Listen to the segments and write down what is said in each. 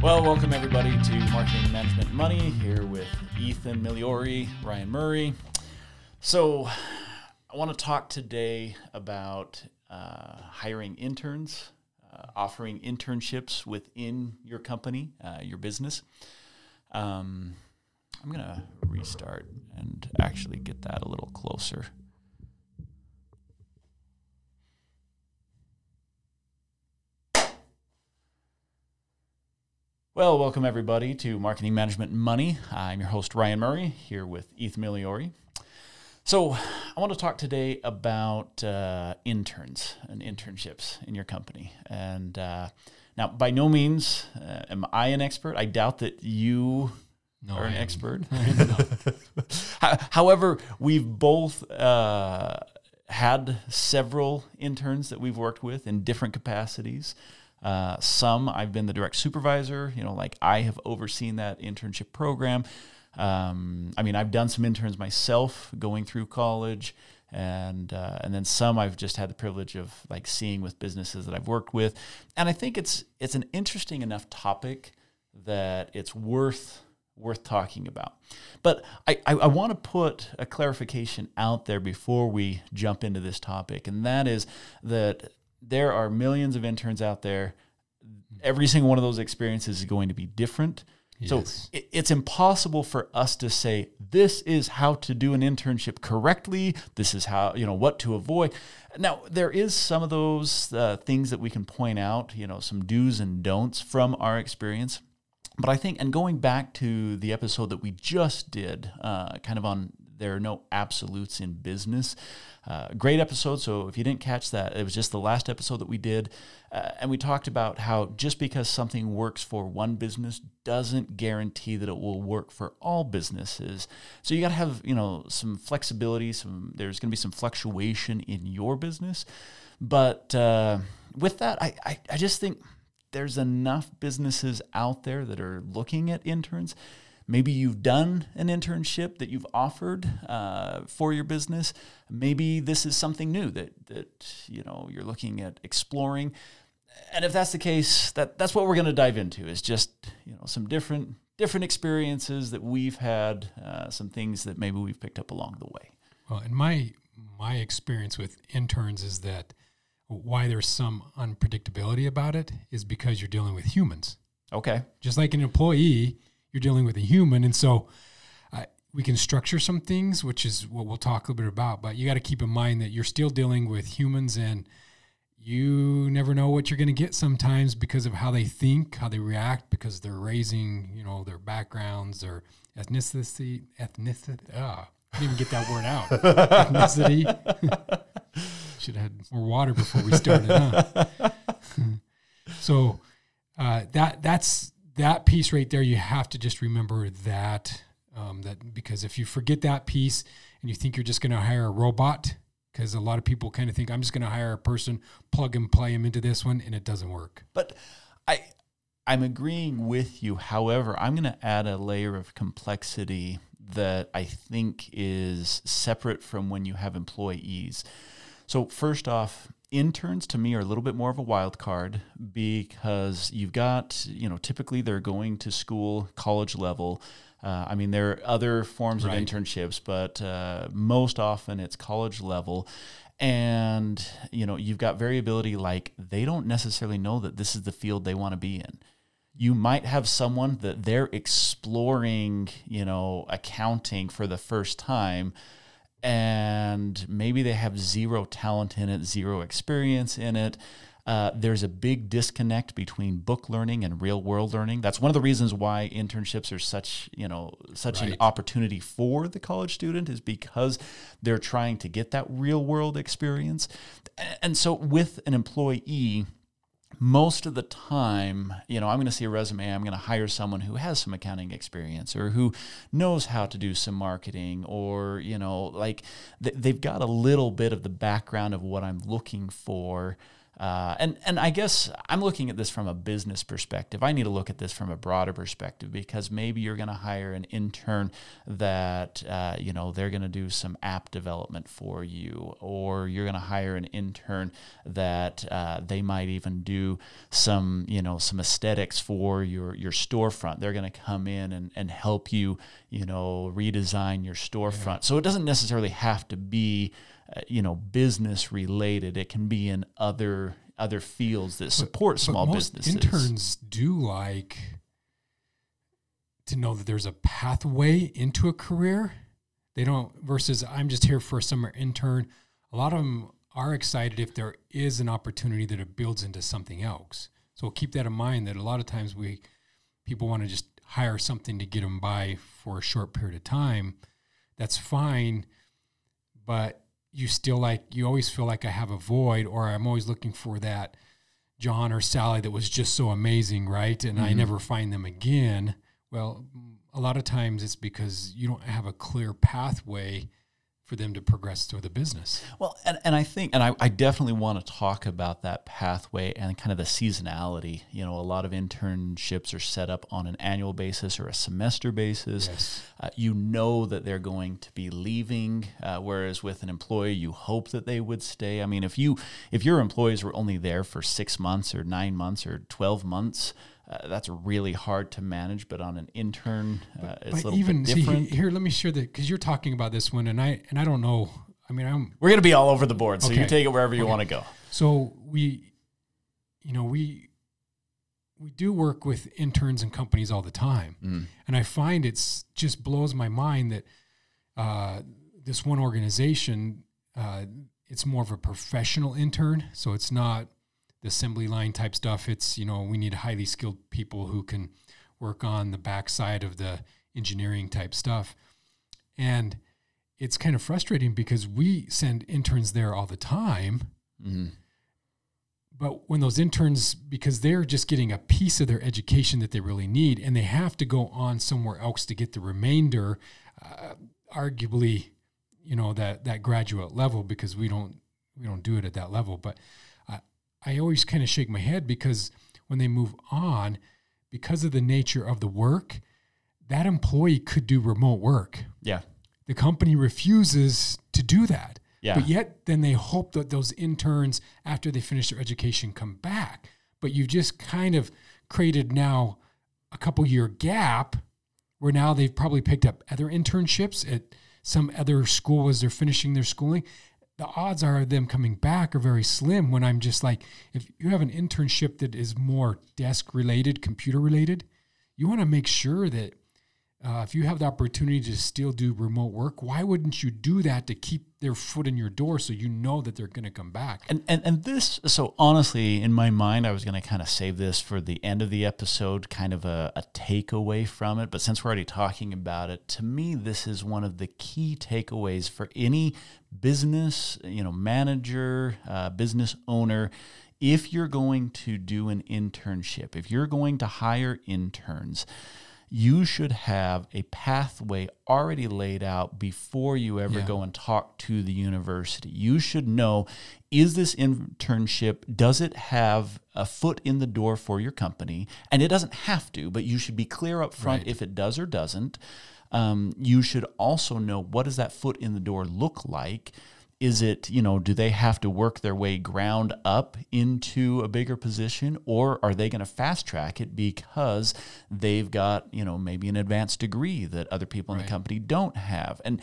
Well, welcome everybody to Marketing Management Money here with Ethan Miliori, Ryan Murray. So, I want to talk today about uh, hiring interns, uh, offering internships within your company, uh, your business. Um, I'm going to restart and actually get that a little closer. Well, welcome everybody to Marketing Management Money. I'm your host, Ryan Murray, here with Ethan Miliori. So, I want to talk today about uh, interns and internships in your company. And uh, now, by no means uh, am I an expert. I doubt that you No, are an am. expert. However, we've both uh, had several interns that we've worked with in different capacities. Uh, some I've been the direct supervisor, you know, like I have overseen that internship program. Um, I mean, I've done some interns myself going through college, and uh, and then some I've just had the privilege of like seeing with businesses that I've worked with, and I think it's it's an interesting enough topic that it's worth worth talking about. But I, I, I want to put a clarification out there before we jump into this topic, and that is that there are millions of interns out there. Every single one of those experiences is going to be different. Yes. So it, it's impossible for us to say this is how to do an internship correctly. This is how you know what to avoid. Now there is some of those uh, things that we can point out. You know some do's and don'ts from our experience. But I think, and going back to the episode that we just did, uh, kind of on there are no absolutes in business. Uh, great episode. So if you didn't catch that, it was just the last episode that we did. Uh, and we talked about how just because something works for one business doesn't guarantee that it will work for all businesses. So you got to have, you know, some flexibility, some, there's going to be some fluctuation in your business. But uh, with that, I, I, I just think there's enough businesses out there that are looking at interns. Maybe you've done an internship that you've offered uh, for your business. Maybe this is something new that that you know you're looking at exploring. And if that's the case, that that's what we're going to dive into is just you know some different different experiences that we've had, uh, some things that maybe we've picked up along the way. Well, in my my experience with interns is that why there's some unpredictability about it is because you're dealing with humans. Okay. Just like an employee, you're dealing with a human, and so uh, we can structure some things, which is what we'll talk a little bit about. But you got to keep in mind that you're still dealing with humans, and you never know what you're going to get sometimes because of how they think, how they react, because they're raising, you know, their backgrounds, their ethnicity, ethnicity. Ah, I didn't even get that word out. ethnicity. Should have had more water before we started, huh? so uh, that that's that piece right there. You have to just remember that um, that because if you forget that piece and you think you're just going to hire a robot, because a lot of people kind of think I'm just going to hire a person, plug and play them into this one, and it doesn't work. But I I'm agreeing with you. However, I'm going to add a layer of complexity that I think is separate from when you have employees. So first off, interns to me are a little bit more of a wild card because you've got, you know, typically they're going to school, college level. Uh, I mean, there are other forms Right. of internships, but uh, most often it's college level. And, you know, you've got variability like they don't necessarily know that this is the field they want to be in you might have someone that they're exploring, you know, accounting for the first time and maybe they have zero talent in it, zero experience in it. Uh, there's a big disconnect between book learning and real world learning. That's one of the reasons why internships are such, you know, such an opportunity for the college student is because they're trying to get that real world experience. And so with an employee, most of the time, you know, I'm going to see a resume, I'm going to hire someone who has some accounting experience or who knows how to do some marketing or, you know, like th- they've got a little bit of the background of what I'm looking for. Uh, and and I guess I'm looking at this from a business perspective. I need to look at this from a broader perspective because maybe you're going to hire an intern that uh, you know they're going to do some app development for you, or you're going to hire an intern that uh, they might even do some you know some aesthetics for your your storefront. They're going to come in and, and help you you know redesign your storefront. Yeah. So it doesn't necessarily have to be uh, you know business related. It can be in other other fields that support but, small but businesses. interns do like to know that there's a pathway into a career. They don't versus i'm just here for a summer intern. A lot of them are excited if there is an opportunity that it builds into something else. So keep that in mind that a lot of times we people want to just hire something to get them by for a short period of time. That's fine but you still like you always feel like I have a void or I'm always looking for that John or Sally that was just so amazing, right? And mm-hmm. I never find them again. Well, a lot of times it's because you don't have a clear pathway for them to progress through the business. Well, and, and I think, and I, I definitely want to talk about that pathway and kind of the seasonality. You know, a lot of internships are set up on an annual basis or a semester basis. Yes. Uh, you know that they're going to be leaving, uh, whereas with an employee, you hope that they would stay. I mean, if you if your employees were only there for six months or nine months or twelve months, uh, that's really hard to manage, but on an intern, uh, it's but a little even, bit different. See, here, let me share that because you're talking about this one, and I and I don't know. I mean, I'm we're going to be all over the board, so okay. you take it wherever you okay. want to go. So we, you know, we we do work with interns and companies all the time, mm. and I find it's just blows my mind that uh, this one organization, uh, it's more of a professional intern, so it's not the assembly line type stuff. It's, you know, we need highly skilled people who can work on the backside of the engineering type stuff. And it's kind of frustrating because we send interns there all the time. Mm-hmm. But when those interns, because they're just getting a piece of their education that they really need, and they have to go on somewhere else to get the remainder, uh, arguably, you know that that graduate level, because we don't we don't do it at that level. But I always kind of shake my head because when they move on, because of the nature of the work, that employee could do remote work. Yeah. The company refuses to do that. Yeah. But yet then they hope that those interns after they finish their education come back. But you've just kind of created now a couple year gap where now they've probably picked up other internships at some other school as they're finishing their schooling the odds are of them coming back are very slim when I'm just like, if you have an internship that is more desk related, computer related, you want to make sure that uh, if you have the opportunity to still do remote work, why wouldn't you do that to keep their foot in your door so you know that they're going to come back? And, and and this, so honestly, in my mind, I was going to kind of save this for the end of the episode, kind of a, a takeaway from it. But since we're already talking about it, to me, this is one of the key takeaways for any business, you know, manager, uh, business owner. If you're going to do an internship, if you're going to hire interns, you should have a pathway already laid out before you ever yeah. go and talk to the university. You should know is this internship, does it have a foot in the door for your company? And it doesn't have to, but you should be clear up front right. if it does or doesn't. Um, you should also know what does that foot in the door look like is it you know do they have to work their way ground up into a bigger position or are they going to fast track it because they've got you know maybe an advanced degree that other people in the company don't have? And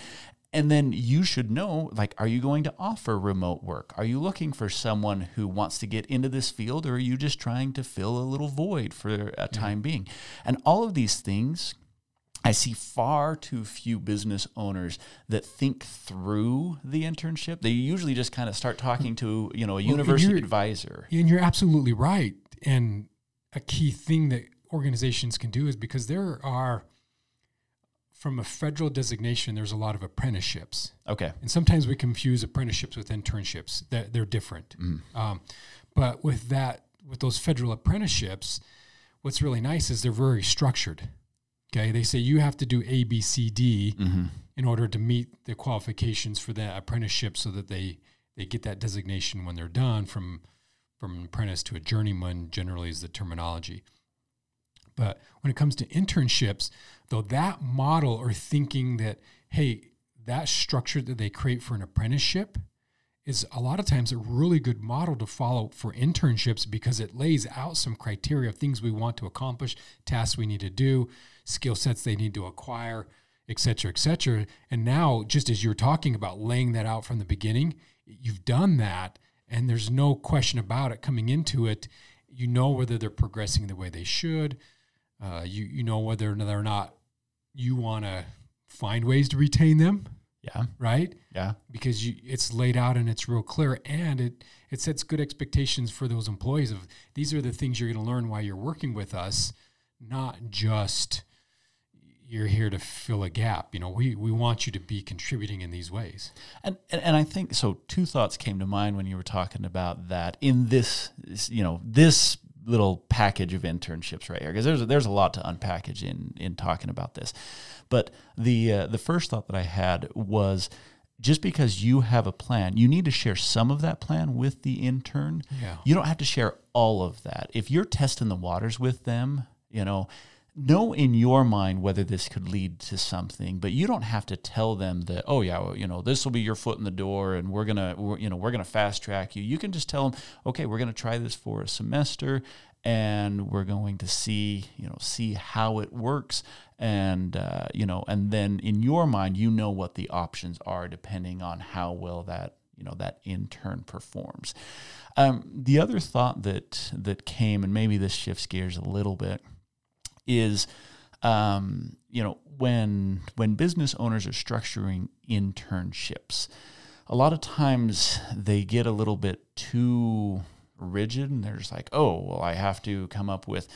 and then you should know like are you going to offer remote work? Are you looking for someone who wants to get into this field or are you just trying to fill a little void for a time yeah. being? And all of these things I see far too few business owners that think through the internship. They usually just kind of start talking to, you know, a well, university advisor. And you're absolutely right. And a key thing that organizations can do is because there are from a federal designation, there's a lot of apprenticeships. Okay. And sometimes we confuse apprenticeships with internships. That they're, different. Mm. Um, but with that, with those federal apprenticeships, what's really nice is they're very structured. Okay, they say you have to do A, B, C, D mm-hmm. in order to meet the qualifications for that apprenticeship, so that they they get that designation when they're done from from an apprentice to a journeyman generally is the terminology. But when it comes to internships, though that model or thinking that, hey, that structure that they create for an apprenticeship is a lot of times a really good model to follow for internships because it lays out some criteria of things we want to accomplish, tasks we need to do, skill sets they need to acquire, et cetera, et cetera. And now, just as you're talking about laying that out from the beginning, you've done that and there's no question about it coming into it. You know whether they're progressing the way they should. Uh, you you know whether or not you want to find ways to retain them Yeah. right? Yeah. Because you, it's laid out and it's real clear, and it it sets good expectations for those employees. Of these are the things you're going to learn while you're working with us, not just you're here to fill a gap. You know, we we want you to be contributing in these ways. And, and and I think so. Two thoughts came to mind when you were talking about that in this, you know, this little package of internships right here, because there's there's a lot to unpackage in in talking about this. But the uh, the first thought that I had was just because you have a plan, you need to share some of that plan with the intern. Yeah. You don't have to share all of that. If you're testing the waters with them, you know, know in your mind whether this could lead to something, but you don't have to tell them that, oh yeah, well, you know, this will be your foot in the door, and we're gonna, you know, we're gonna fast track you. You can just tell them, okay, we're gonna try this for a semester, and we're going to see, you know, see how it works, and uh, you know, and then in your mind, you know what the options are depending on how well that you know that intern performs. Um, the other thought that that came, and maybe this shifts gears a little bit is um, you know when when business owners are structuring internships a lot of times they get a little bit too rigid and they're just like oh well i have to come up with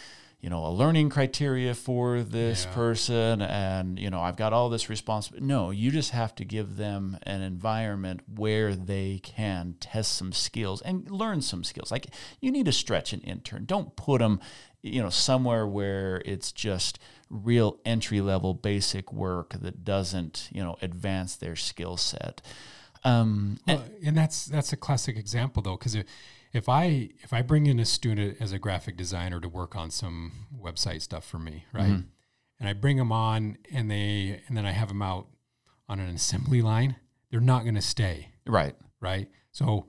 you know a learning criteria for this Yeah. person and you know i've got all this responsibility no you just have to give them an environment where they can test some skills and learn some skills like you need to stretch an intern don't put them you know somewhere where it's just real entry level basic work that doesn't you know advance their skill set um, Well, and that's that's a classic example though, because if, if I if I bring in a student as a graphic designer to work on some website stuff for me, right, Mhm. and I bring them on, and they and then I have them out on an assembly line, they're not going to stay, right right? So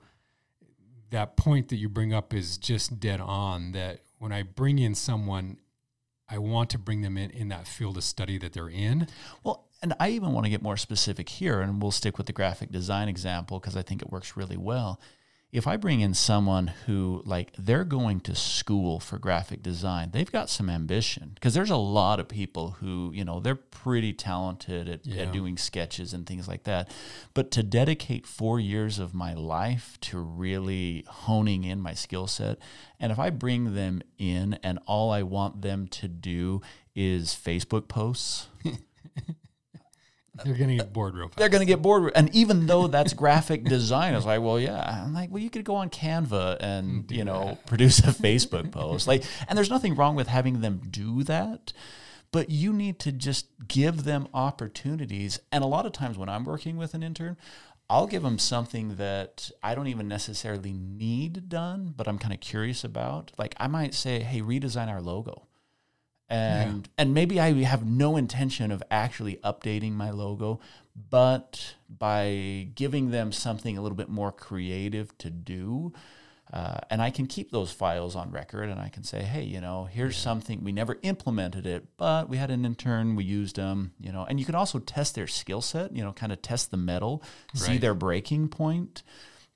that point that you bring up is just dead on. That when I bring in someone, I want to bring them in in that field of study that they're in. Well, and I even want to get more specific here, and we'll stick with the graphic design example because I think it works really well. If I bring in someone who, like, they're going to school for graphic design, they've got some ambition because there's a lot of people who, you know, they're pretty talented at, Yeah. at doing sketches and things like that. But to dedicate four years of my life to really honing in my skill set, and if I bring them in and all I want them to do is Facebook posts, They're going to get bored real fast. they're going to get bored. And even though that's graphic design, it's like, well, yeah. I'm like, well, you could go on Canva and mm, you know produce a Facebook post. Like, and there's nothing wrong with having them do that, but you need to just give them opportunities. And a lot of times when I'm working with an intern, I'll give them something that I don't even necessarily need done, but I'm kind of curious about. Like, I might say, hey, redesign our logo and and maybe I have no intention of actually updating my logo, but by giving them something a little bit more creative to do, uh, and I can keep those files on record, and I can say, hey, you know, here's something. We never implemented it, but we had an intern, we used them, you know, and you can also test their skill set, you know, kind of test the mettle, see their breaking point,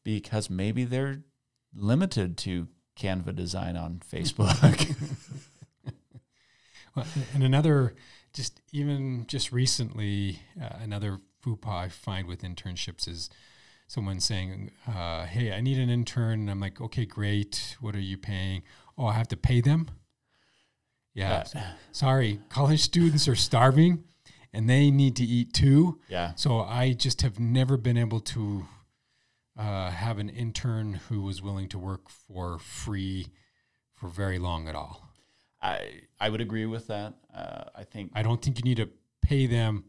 because maybe they're limited to Canva design on Facebook. Well, and another, just even just recently, uh, another FUPA I find with internships is someone saying, uh, "Hey, I need an intern." And I'm like, "Okay, great. What are you paying? Oh, I have to pay them." Yeah, Yeah. sorry, college students are starving, and they need to eat too. yeah. So I just have never been able to uh, have an intern who was willing to work for free for very long at all. I I would agree with that. Uh, I think I don't think you need to pay them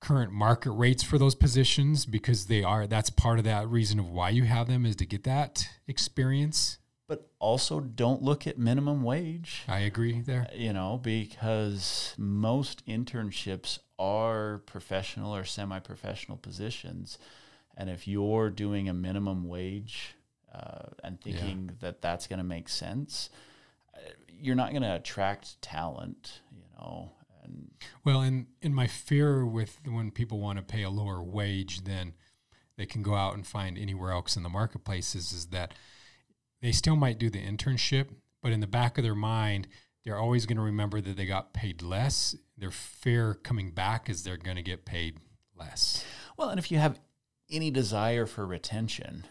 current market rates for those positions because they are that's part of that reason of why you have them is to get that experience but also don't look at minimum wage i agree there you know because most internships are professional or semi-professional positions and if you're doing a minimum wage uh, and thinking yeah. that that's going to make sense uh, you're not going to attract talent you know and well, and in my fear with when people want to pay a lower wage than they can go out and find anywhere else in the marketplaces is that they still might do the internship, but in the back of their mind, they're always going to remember that they got paid less. Their fear coming back is they're going to get paid less. Well, and if you have any desire for retention,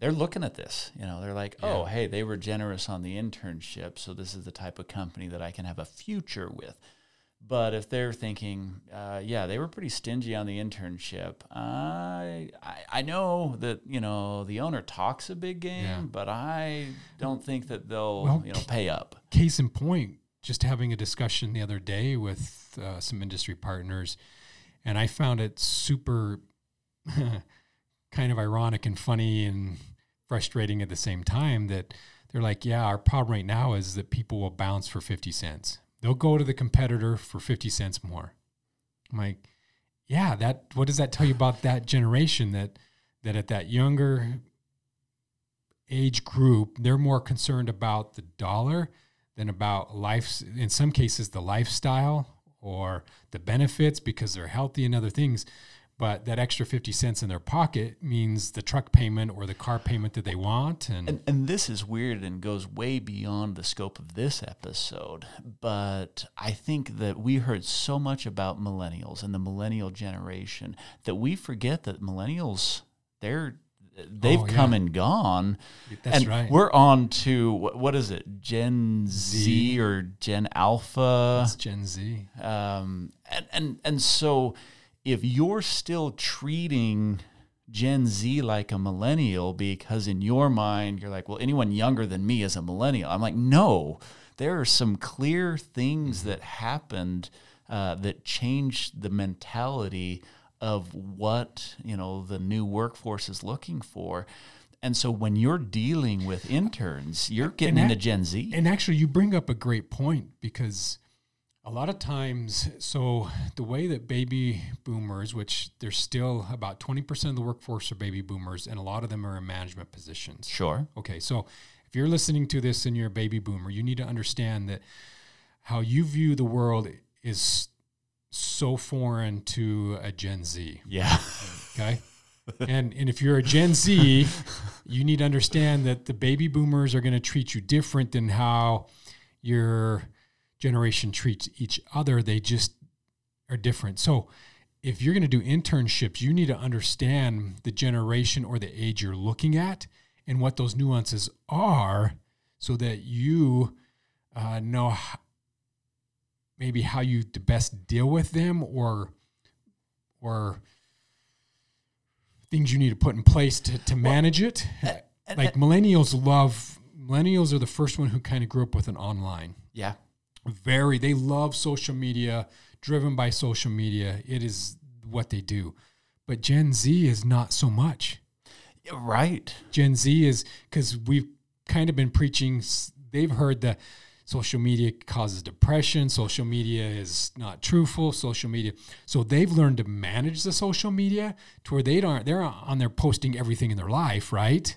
they're looking at this. You know, they're like, oh, yeah. hey, they were generous on the internship, so this is the type of company that I can have a future with. But if they're thinking, uh, yeah, they were pretty stingy on the internship. I, I, I know that you know the owner talks a big game, yeah. but I don't think that they'll well, you know pay up. Case in point, just having a discussion the other day with uh, some industry partners, and I found it super kind of ironic and funny and frustrating at the same time that they're like, yeah, our problem right now is that people will bounce for fifty cents they'll go to the competitor for 50 cents more. I'm like, yeah, that what does that tell you about that generation that that at that younger age group, they're more concerned about the dollar than about life in some cases the lifestyle or the benefits because they're healthy and other things but that extra 50 cents in their pocket means the truck payment or the car payment that they want and, and and, this is weird and goes way beyond the scope of this episode but i think that we heard so much about millennials and the millennial generation that we forget that millennials they're they've oh, yeah. come and gone. That's and right. we're on to what, what is it gen z, z. or gen alpha? It's gen z. Um and and and so if you're still treating Gen Z like a millennial because in your mind you're like, well, anyone younger than me is a millennial. I'm like, no, there are some clear things that happened uh, that changed the mentality of what you know the new workforce is looking for. And so when you're dealing with interns, you're getting into Gen Z. And actually, you bring up a great point because a lot of times, so the way that baby boomers, which there's still about 20% of the workforce are baby boomers, and a lot of them are in management positions. Sure. Okay, so if you're listening to this and you're a baby boomer, you need to understand that how you view the world is so foreign to a Gen Z. Yeah. Okay. and and if you're a Gen Z, you need to understand that the baby boomers are going to treat you different than how you're generation treats each other. They just are different. So if you're going to do internships, you need to understand the generation or the age you're looking at and what those nuances are so that you uh, know how, maybe how you to best deal with them or or things you need to put in place to, to manage well, it. Uh, like millennials love millennials are the first one who kind of grew up with an online. Yeah very they love social media driven by social media. It is what they do. But gen z is not so much. Right. Gen z is because we've kind of been preaching they've heard that social media causes depression social media is not truthful social media so they've learned to manage the social media to where they don't they're on there posting everything in their life right?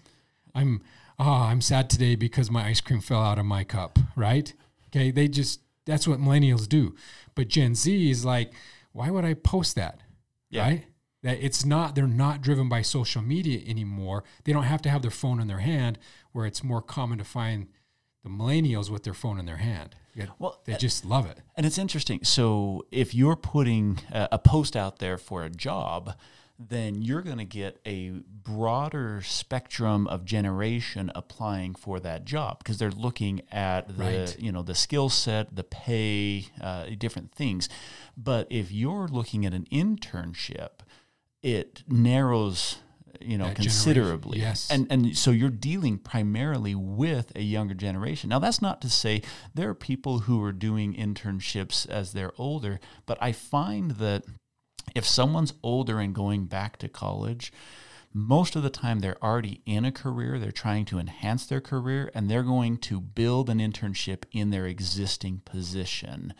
I'm oh i'm sad today because my ice cream fell out of my cup right Okay, they just that's what millennials do. But Gen Z is like, why would I post that? Yeah. Right? That it's not they're not driven by social media anymore. They don't have to have their phone in their hand where it's more common to find the millennials with their phone in their hand. Well, they just love it. And it's interesting. So if you're putting a, a post out there for a job, then you're going to get a broader spectrum of generation applying for that job because they're looking at the right. you know the skill set, the pay, uh, different things. But if you're looking at an internship, it narrows you know that considerably yes and and so you're dealing primarily with a younger generation now that's not to say there are people who are doing internships as they're older but i find that if someone's older and going back to college, most of the time they're already in a career, they're trying to enhance their career, and they're going to build an internship in their existing position.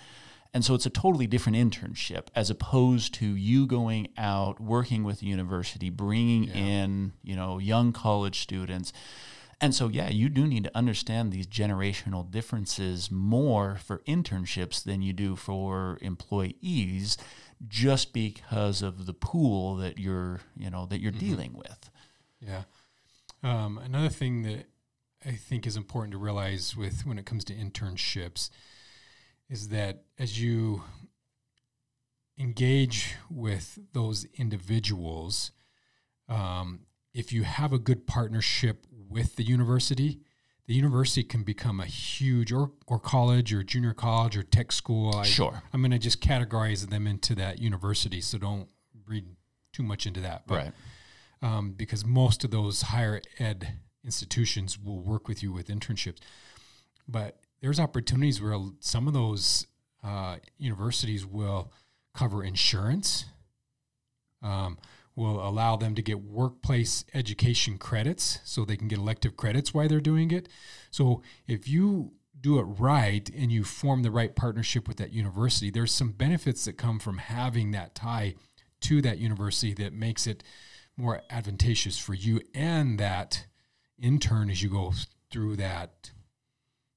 And so it's a totally different internship as opposed to you going out, working with the university, bringing yeah. in, you know, young college students. And so, yeah, you do need to understand these generational differences more for internships than you do for employees just because of the pool that you're you know that you're mm-hmm. dealing with yeah um, another thing that i think is important to realize with when it comes to internships is that as you engage with those individuals um, if you have a good partnership with the university the university can become a huge or, or college or junior college or tech school. I, sure. I'm going to just categorize them into that university. So don't read too much into that. But, right. Um, because most of those higher ed institutions will work with you with internships. But there's opportunities where some of those uh, universities will cover insurance. Um, will allow them to get workplace education credits so they can get elective credits while they're doing it. So if you do it right and you form the right partnership with that university, there's some benefits that come from having that tie to that university that makes it more advantageous for you and that intern as you go through that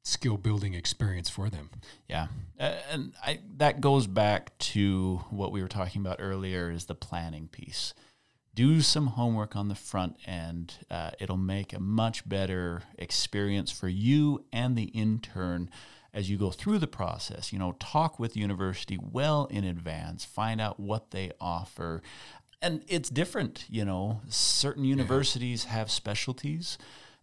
skill building experience for them. Yeah. And I, that goes back to what we were talking about earlier is the planning piece do some homework on the front end. Uh, it'll make a much better experience for you and the intern as you go through the process. You know, talk with the university well in advance, find out what they offer. And it's different, you know, certain universities yeah. have specialties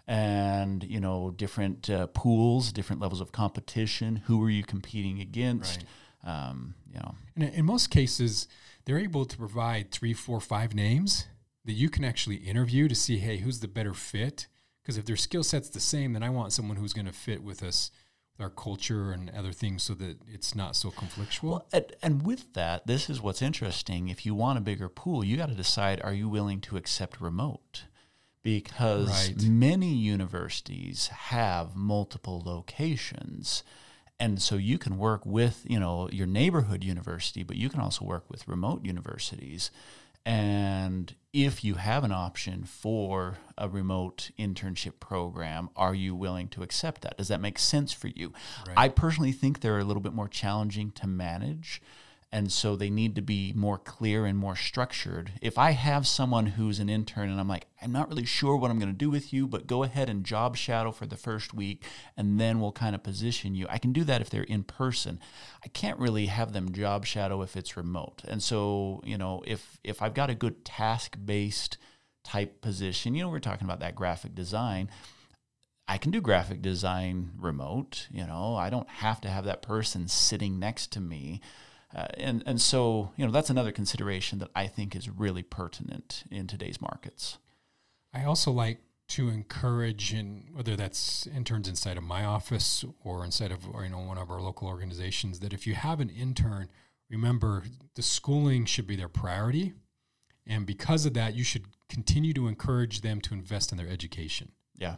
and, you know, different uh, pools, different levels of competition. Who are you competing against? Right. Um, you know, and in most cases, they're able to provide three, four, five names that you can actually interview to see, hey, who's the better fit? Because if their skill set's the same, then I want someone who's going to fit with us, with our culture and other things, so that it's not so conflictual. Well, and, and with that, this is what's interesting. If you want a bigger pool, you got to decide: Are you willing to accept remote? Because right. many universities have multiple locations and so you can work with you know your neighborhood university but you can also work with remote universities. And if you have an option for a remote internship program are you willing to accept that? Does that make sense for you? Right. i personally think they're a little bit more challenging to manage and so they need to be more clear and more structured. If I have someone who's an intern and I'm like, I'm not really sure what I'm going to do with you, but go ahead and job shadow for the first week and then we'll kind of position you. I can do that if they're in person. I can't really have them job shadow if it's remote. And so, you know, if if I've got a good task-based type position, you know, we're talking about that graphic design, I can do graphic design remote, you know. I don't have to have that person sitting next to me uh, and and so you know that's another consideration that I think is really pertinent in today's markets. I also like to encourage, and whether that's interns inside of my office or inside of or, you know one of our local organizations, that if you have an intern, remember the schooling should be their priority, and because of that, you should continue to encourage them to invest in their education. Yeah.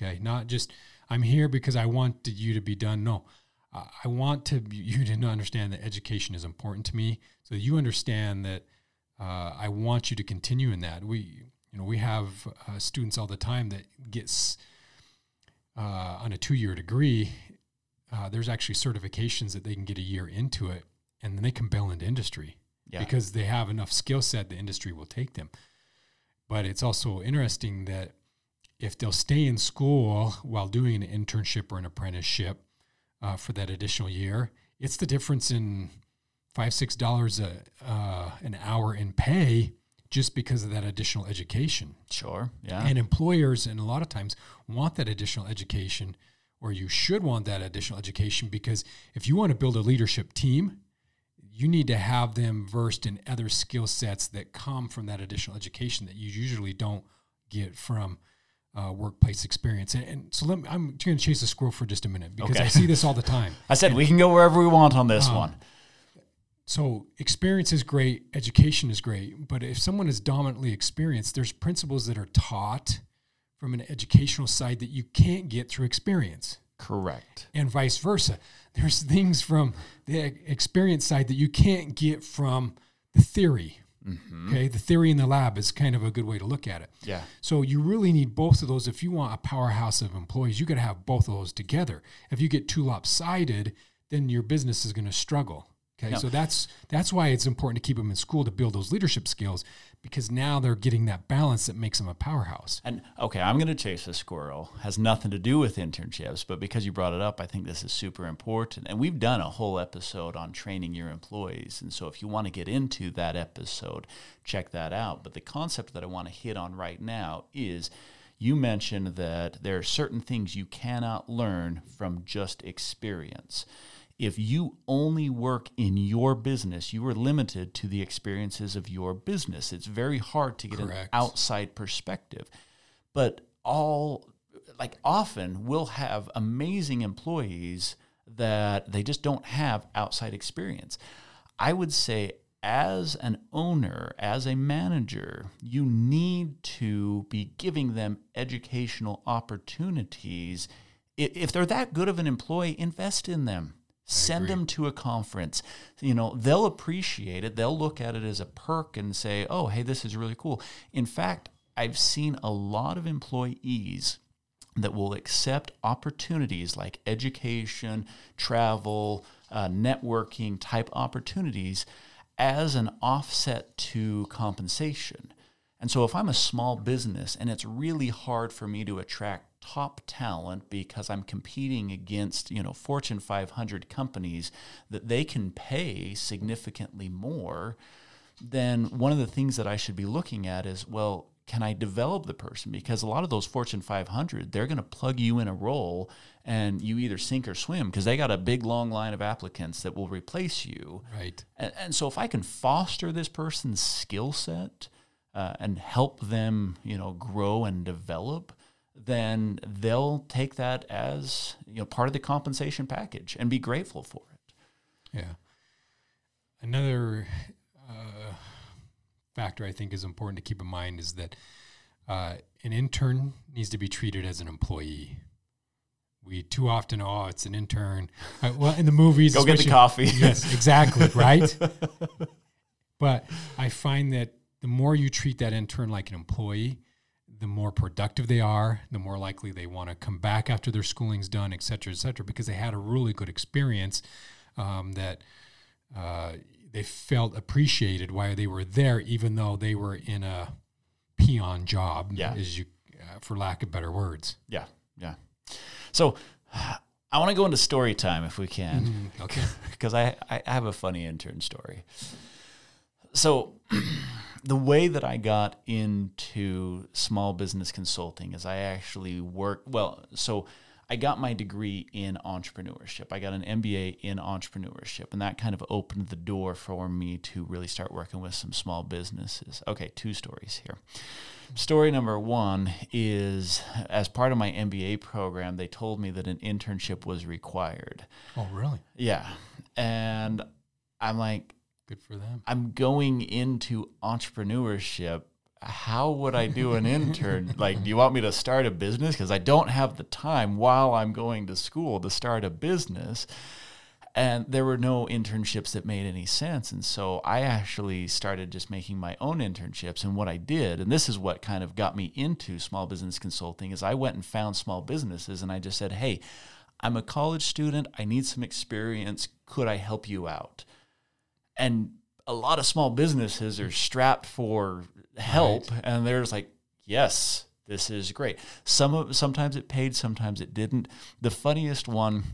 Okay. Not just I'm here because I wanted you to be done. No, I want to you to understand that education is important to me, so you understand that uh, I want you to continue in that. We, you know, we have uh, students all the time that gets uh, on a two-year degree. Uh, there's actually certifications that they can get a year into it, and then they can bail into industry yeah. because they have enough skill set. The industry will take them. But it's also interesting that if they'll stay in school while doing an internship or an apprenticeship uh, for that additional year. It's the difference in five six dollars a uh, an hour in pay just because of that additional education. Sure. Yeah. And employers, and a lot of times, want that additional education, or you should want that additional education because if you want to build a leadership team, you need to have them versed in other skill sets that come from that additional education that you usually don't get from uh, workplace experience. And, and so me, I'm going to chase a squirrel for just a minute because okay. I see this all the time. I said and, we can go wherever we want on this um, one. So experience is great, education is great, but if someone is dominantly experienced, there's principles that are taught from an educational side that you can't get through experience. Correct. And vice versa. There's things from the experience side that you can't get from the theory. Mm-hmm. Okay, the theory in the lab is kind of a good way to look at it. Yeah. So you really need both of those. If you want a powerhouse of employees, you got to have both of those together. If you get too lopsided, then your business is going to struggle. Okay, so that's that's why it's important to keep them in school to build those leadership skills because now they're getting that balance that makes them a powerhouse. And okay, I'm going to chase a squirrel. Has nothing to do with internships, but because you brought it up, I think this is super important. And we've done a whole episode on training your employees. And so if you want to get into that episode, check that out. But the concept that I want to hit on right now is you mentioned that there are certain things you cannot learn from just experience if you only work in your business, you are limited to the experiences of your business. It's very hard to get Correct. an outside perspective. But all, like often, we'll have amazing employees that they just don't have outside experience. I would say, as an owner, as a manager, you need to be giving them educational opportunities. If they're that good of an employee, invest in them Send them to a conference. You know, they'll appreciate it. They'll look at it as a perk and say, "Oh, hey, this is really cool." In fact, I've seen a lot of employees that will accept opportunities like education, travel, uh, networking type opportunities as an offset to compensation. And so if I'm a small business and it's really hard for me to attract top talent because I'm competing against, you know, Fortune 500 companies that they can pay significantly more, then one of the things that I should be looking at is, well, can I develop the person? Because a lot of those Fortune 500, they're going to plug you in a role and you either sink or swim because they got a big long line of applicants that will replace you. Right. And, and so if I can foster this person's skill set uh, and help them, you know, grow and develop, then they'll take that as you know part of the compensation package and be grateful for it. Yeah. Another uh, factor I think is important to keep in mind is that uh, an intern needs to be treated as an employee. We too often, oh, it's an intern. Uh, well, in the movies, go get the coffee. yes, exactly, right. but I find that the more you treat that intern like an employee, the more productive they are, the more likely they want to come back after their schooling's done, et cetera, et cetera, because they had a really good experience um, that uh, they felt appreciated while they were there, even though they were in a peon job, yeah. as you, uh, for lack of better words. Yeah, yeah. So I want to go into story time if we can. Mm-hmm. Okay. Because I, I have a funny intern story. So the way that I got into small business consulting is I actually work well, so I got my degree in entrepreneurship. I got an MBA in entrepreneurship, and that kind of opened the door for me to really start working with some small businesses. Okay, two stories here. Story number one is as part of my MBA program, they told me that an internship was required. Oh, really? Yeah. And I'm like, Good for them. I'm going into entrepreneurship. How would I do an intern? like, do you want me to start a business? Because I don't have the time while I'm going to school to start a business. And there were no internships that made any sense. And so I actually started just making my own internships. And what I did, and this is what kind of got me into small business consulting, is I went and found small businesses and I just said, hey, I'm a college student. I need some experience. Could I help you out? And a lot of small businesses are strapped for help right. and there's like yes this is great some of sometimes it paid sometimes it didn't the funniest one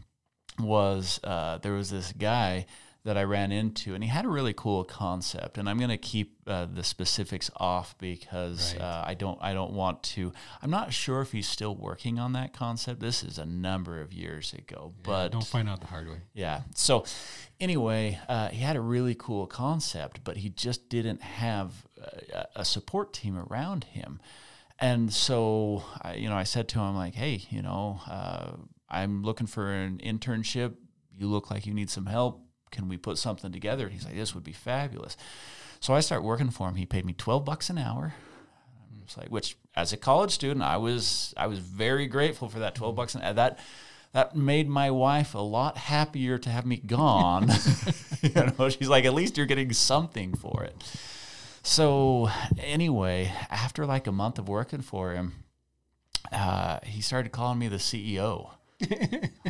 was uh, there was this guy that I ran into, and he had a really cool concept. And I'm going to keep uh, the specifics off because right. uh, I don't I don't want to. I'm not sure if he's still working on that concept. This is a number of years ago, yeah, but don't find out the hard way. Yeah. So anyway, uh, he had a really cool concept, but he just didn't have a, a support team around him. And so, I, you know, I said to him like, "Hey, you know, uh, I'm looking for an internship. You look like you need some help can we put something together? And he's like, this would be fabulous. So I start working for him. He paid me 12 bucks an hour. It's like, which as a college student, I was, I was very grateful for that 12 bucks. And that, that made my wife a lot happier to have me gone. you know, she's like, at least you're getting something for it. So anyway, after like a month of working for him, uh, he started calling me the CEO.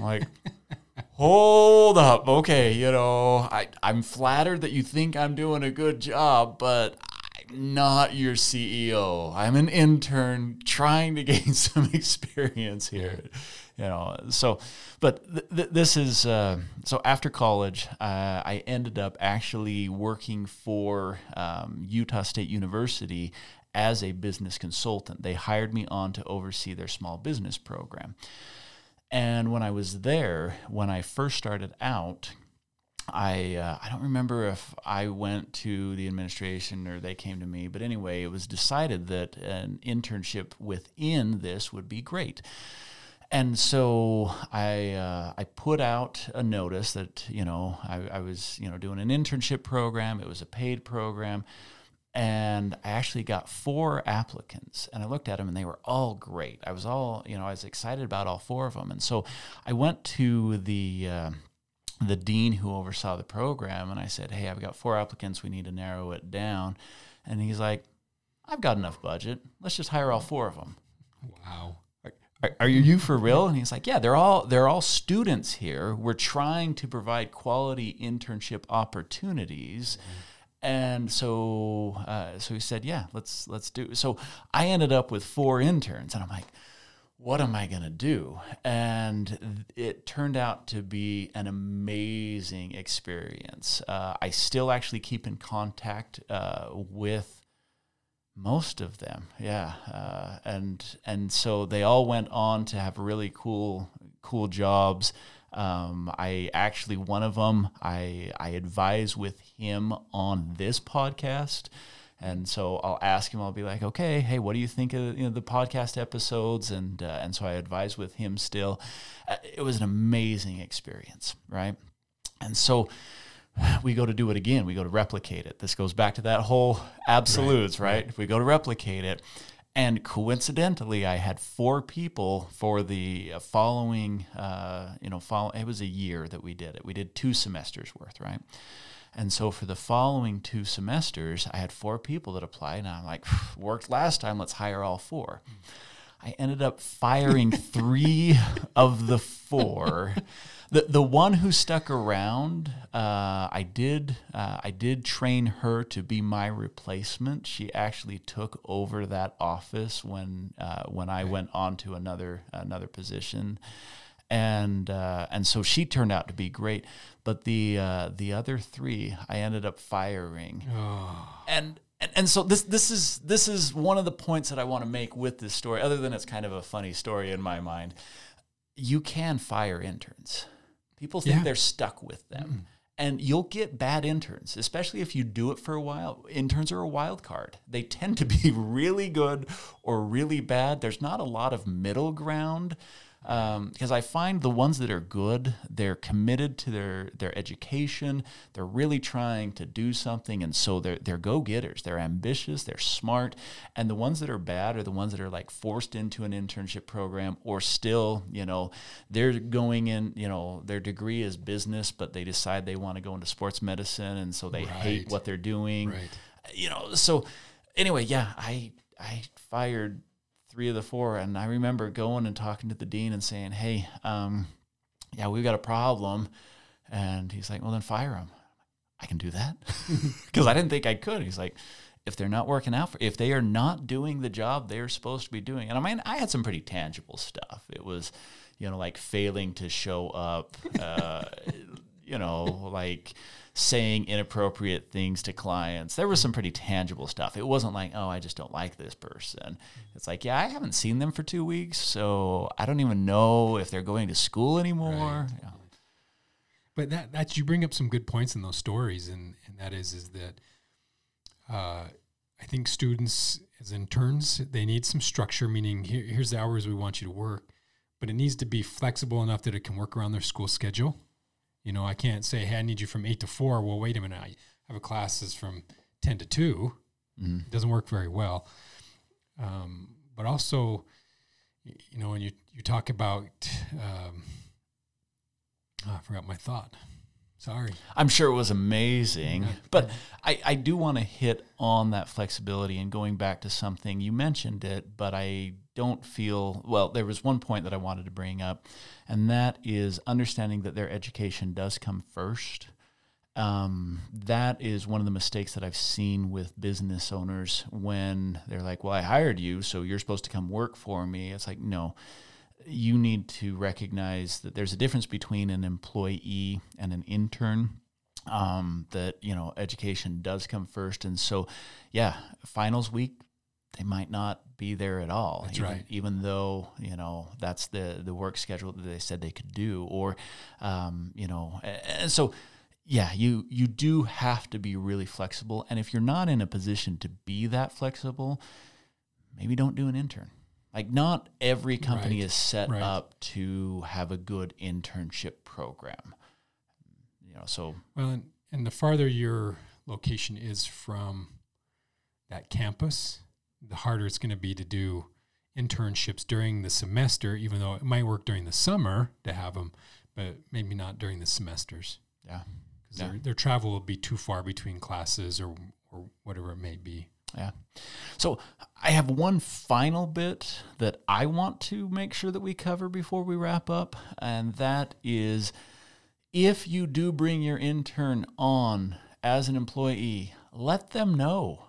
Like, hold up, okay, you know, I I'm flattered that you think I'm doing a good job, but I'm not your CEO. I'm an intern trying to gain some experience here. You know, so, but th- th- this is uh, so after college, uh, I ended up actually working for um, Utah State University as a business consultant. They hired me on to oversee their small business program. And when I was there, when I first started out, I uh, I don't remember if I went to the administration or they came to me, but anyway, it was decided that an internship within this would be great. And so I uh, I put out a notice that you know I, I was you know doing an internship program. It was a paid program and I actually got four applicants and I looked at them and they were all great. I was all, you know, I was excited about all four of them. And so I went to the, uh, the dean who oversaw the program and I said, Hey, I've got four applicants. We need to narrow it down. And he's like, I've got enough budget. Let's just hire all four of them. Wow. Are, are you for real? And he's like, yeah, they're all they're all students here. We're trying to provide quality internship opportunities. Mm-hmm and so uh, so he said, "Yeah, let's let's do." So I ended up with four interns, and I'm like, "What am I gonna do?" And it turned out to be an amazing experience. Uh, I still actually keep in contact uh, with most of them, yeah, uh, and and so they all went on to have really cool cool jobs. Um, I actually one of them I I advise with him on this podcast. And so I'll ask him. I'll be like, "Okay, hey, what do you think of you know, the podcast episodes?" And uh, and so I advise with him still. Uh, it was an amazing experience, right? And so we go to do it again. We go to replicate it. This goes back to that whole absolutes, right? right? right. We go to replicate it, and coincidentally, I had four people for the following, uh, you know, follow, it was a year that we did it. We did two semesters worth, right? And so for the following two semesters, I had four people that applied, and I'm like, worked last time, let's hire all four. I ended up firing three of the four the the one who stuck around, uh, I did uh, I did train her to be my replacement. She actually took over that office when uh, when I went on to another another position, and uh, and so she turned out to be great. But the uh, the other three, I ended up firing, oh. and and, and so this this is this is one of the points that I want to make with this story. Other than it's kind of a funny story in my mind, you can fire interns. People think yeah. they're stuck with them. Mm. And you'll get bad interns, especially if you do it for a while. Interns are a wild card. They tend to be really good or really bad. There's not a lot of middle ground because um, I find the ones that are good, they're committed to their their education. They're really trying to do something, and so they're they're go getters. They're ambitious. They're smart. And the ones that are bad are the ones that are like forced into an internship program, or still, you know, they're going in. You know, their degree is business, but they decide they want to go into sports medicine, and so they right. hate what they're doing. Right. You know, so anyway, yeah, I I fired three of the four. And I remember going and talking to the dean and saying, "Hey, um, yeah, we've got a problem." And he's like, "Well, then fire them." I can do that because I didn't think I could. He's like, if they're not working out, for, if they are not doing the job they're supposed to be doing, and I mean, I had some pretty tangible stuff. It was, you know, like failing to show up, uh, you know, like saying inappropriate things to clients. There was some pretty tangible stuff. It wasn't like, oh, I just don't like this person. It's like, yeah, I haven't seen them for two weeks, so I don't even know if they're going to school anymore. Right. But that that you bring up some good points in those stories, and and that is is that uh, I think students as interns they need some structure. Meaning, here, here's the hours we want you to work, but it needs to be flexible enough that it can work around their school schedule You know, I can't say, hey, I need you from eight to four. Well, wait a minute. I have a classes from 10 to 2. Mm-hmm. It doesn't work very well. Um, but also, you know, when you, you talk about, um, oh, I forgot my thought. Sorry. I'm sure it was amazing, Yeah. but I, I do want to hit on that flexibility and going back to something you mentioned it, but I don't feel well. There was one point that I wanted to bring up, and that is understanding that their education does come first. Um, that is one of the mistakes that I've seen with business owners when they're like, "Well, I hired you, so you're supposed to come work for me." It's like, no, you need to recognize that there's a difference between an employee and an intern. Um, that you know, education does come first, and so, yeah, finals week they might not be there at all. That's even, right. Even though you know that's the the work schedule that they said they could do, or um, you know, and so yeah, you you do have to be really flexible, and if you're not in a position to be that flexible, maybe don't do an intern. Like not every company Right, is set right. up to have a good internship program. You know, so Well, and, and the farther your location is from that campus, the harder it's going to be to do internships during the semester, even though it might work during the summer to have them, but maybe not during the semesters yeah. because Yeah. their, their travel will be too far between classes or, or whatever it may be. Yeah. So I have one final bit that I want to make sure that we cover before we wrap up, and that is if you do bring your intern on as an employee, let them know.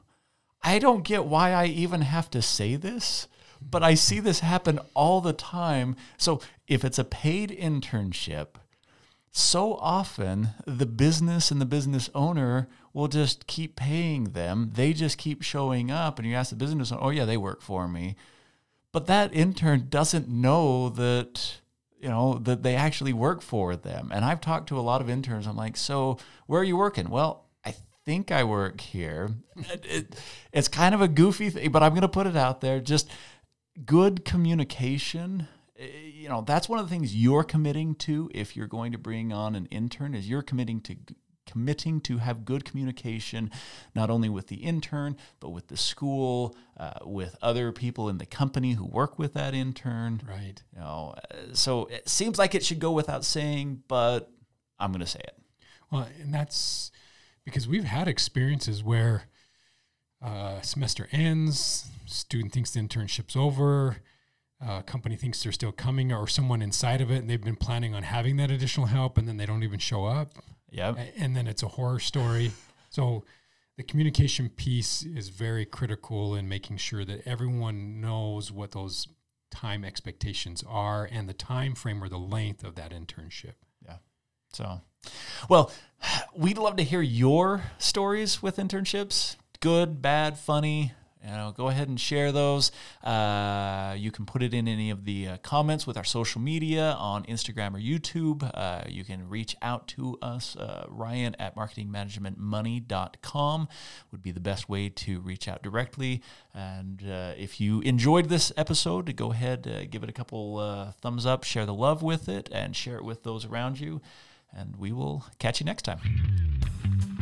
I don't get why I even have to say this, but I see this happen all the time. So if it's a paid internship, so often the business and the business owner will just keep paying them. They just keep showing up, and you ask the business owner, "Oh yeah, they work for me," but that intern doesn't know that you know that they actually work for them. And I've talked to a lot of interns. I'm like, "So where are you working?" Well, I think I work here. It- it- it's kind of a goofy thing, but I'm going to put it out there. Just good communication you know that's one of the things you're committing to if you're going to bring on an intern is you're committing to committing to have good communication not only with the intern but with the school uh, with other people in the company who work with that intern Right. you know uh, so it seems like it should go without saying but i'm going to say it Well, and that's because we've had experiences where uh, semester ends, student thinks the internship's over, uh, company thinks they're still coming, or someone inside of it, and they've been planning on having that additional help, and then they don't even show up, yeah and then it's a horror story. So the communication piece is very critical in making sure that everyone knows what those time expectations are and the time frame or the length of that internship. Yeah. So, well, we'd love to hear your stories with internships good, bad, funny. Go ahead and share those. Uh, you can put it in any of the uh, comments with our social media on Instagram or YouTube. Uh, you can reach out to us. Uh, Ryan at marketingmanagementmoney.com would be the best way to reach out directly. And uh, if you enjoyed this episode, go ahead, uh, give it a couple thumbs up, share the love with it, and share it with those around you. And we will catch you next time.